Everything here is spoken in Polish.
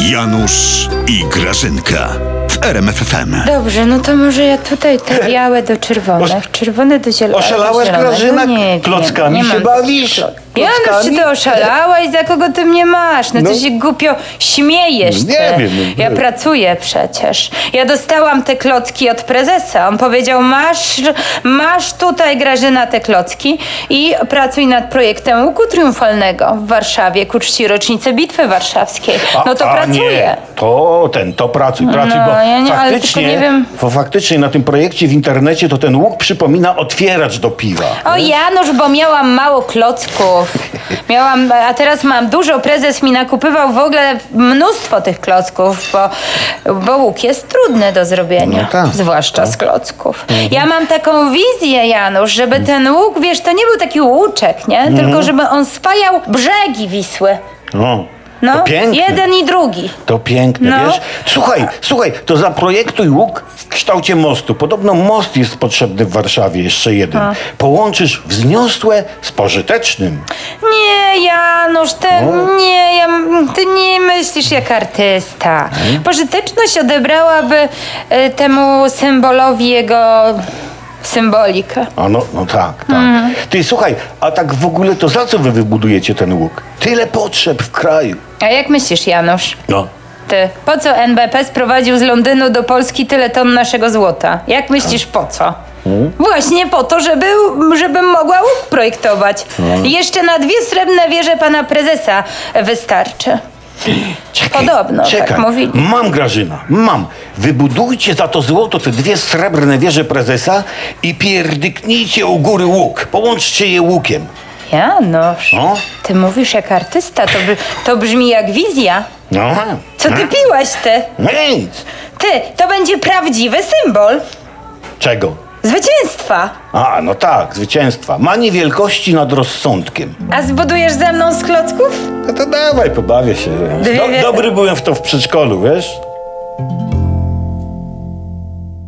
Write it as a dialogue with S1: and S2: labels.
S1: Janusz i Grażynka w RMFFM.
S2: Dobrze, no to może ja tutaj te białe do czerwonych, czerwone do zielone.
S3: Grażyna?
S2: No nie wiem,
S3: Klockami
S2: nie
S3: się bawisz?
S2: Janusz, czy
S3: Klockami?
S2: ty oszalałaś? Za kogo ty mnie masz? No,
S3: No.
S2: ty się głupio śmiejesz
S3: No
S2: ty.
S3: nie wiem, no
S2: Ja
S3: nie.
S2: pracuję przecież. Ja dostałam te klocki od prezesa. On powiedział, masz, masz tutaj Grażyna te klocki i pracuj nad projektem łuku triumfalnego w Warszawie ku czci rocznicy Bitwy Warszawskiej.
S3: A-
S2: No to
S3: a
S2: pracuję.
S3: Nie, to ten, to pracuj, pracuj,
S2: No,
S3: bo
S2: ja nie-
S3: faktycznie,
S2: nie wiem-
S3: bo faktycznie na tym projekcie w internecie to ten łuk przypomina otwieracz do piwa.
S2: O Janusz, bo miałam mało klocków. Miałam, a teraz mam dużo. Prezes mi nakupywał w ogóle mnóstwo tych klocków, bo, bo łuk jest trudny do zrobienia.
S3: No tak,
S2: zwłaszcza z klocków. Ja mam taką wizję, Janusz, żeby ten łuk, wiesz, to nie był taki łuczek, nie? Tylko żeby on spajał brzegi Wisły.
S3: No,
S2: No,
S3: to piękne.
S2: jeden i drugi.
S3: To piękne,
S2: No.
S3: wiesz? Słuchaj, słuchaj, to zaprojektuj łuk w kształcie mostu. Podobno most jest potrzebny w Warszawie, jeszcze jeden. Połączysz wzniosłe z pożytecznym.
S2: Nie, Janusz, ty, nie, ja, ty nie myślisz jak artysta. Pożyteczność odebrałaby y, temu symbolowi jego symbolikę.
S3: A no, no tak, tak.
S2: Mhm.
S3: Ty słuchaj, a tak w ogóle to za co wy wybudujecie ten łuk? Tyle potrzeb w kraju.
S2: A jak myślisz, Janusz?
S3: No.
S2: Ty, po co NBP sprowadził z Londynu do Polski tyle ton naszego złota? Jak myślisz, po co? Właśnie po to, żeby, żebym mogła łuk projektować. I jeszcze na dwie srebrne wieże pana prezesa wystarczy.
S3: Czekaj,
S2: Podobno, tak
S3: czekaj.
S2: mówili.
S3: Mam Grażyna, mam. Wybudujcie za to złoto te dwie srebrne wieże prezesa i pierdyknijcie u góry łuk. Połączcie je łukiem.
S2: Janusz,
S3: No.
S2: ty mówisz jak artysta, to, br- to brzmi jak wizja.
S3: No.
S2: Co ty piłaś, ty?
S3: Nic.
S2: Ty, to będzie prawdziwy symbol
S3: Czego?
S2: Zwycięstwa.
S3: A, no tak, zwycięstwa. Mani wielkości nad rozsądkiem.
S2: A zbudujesz ze mną z klocków?
S3: No to dawaj, pobawię się.
S2: Dwie
S3: Do,
S2: wie-
S3: dobry byłem w to w przedszkolu, wiesz?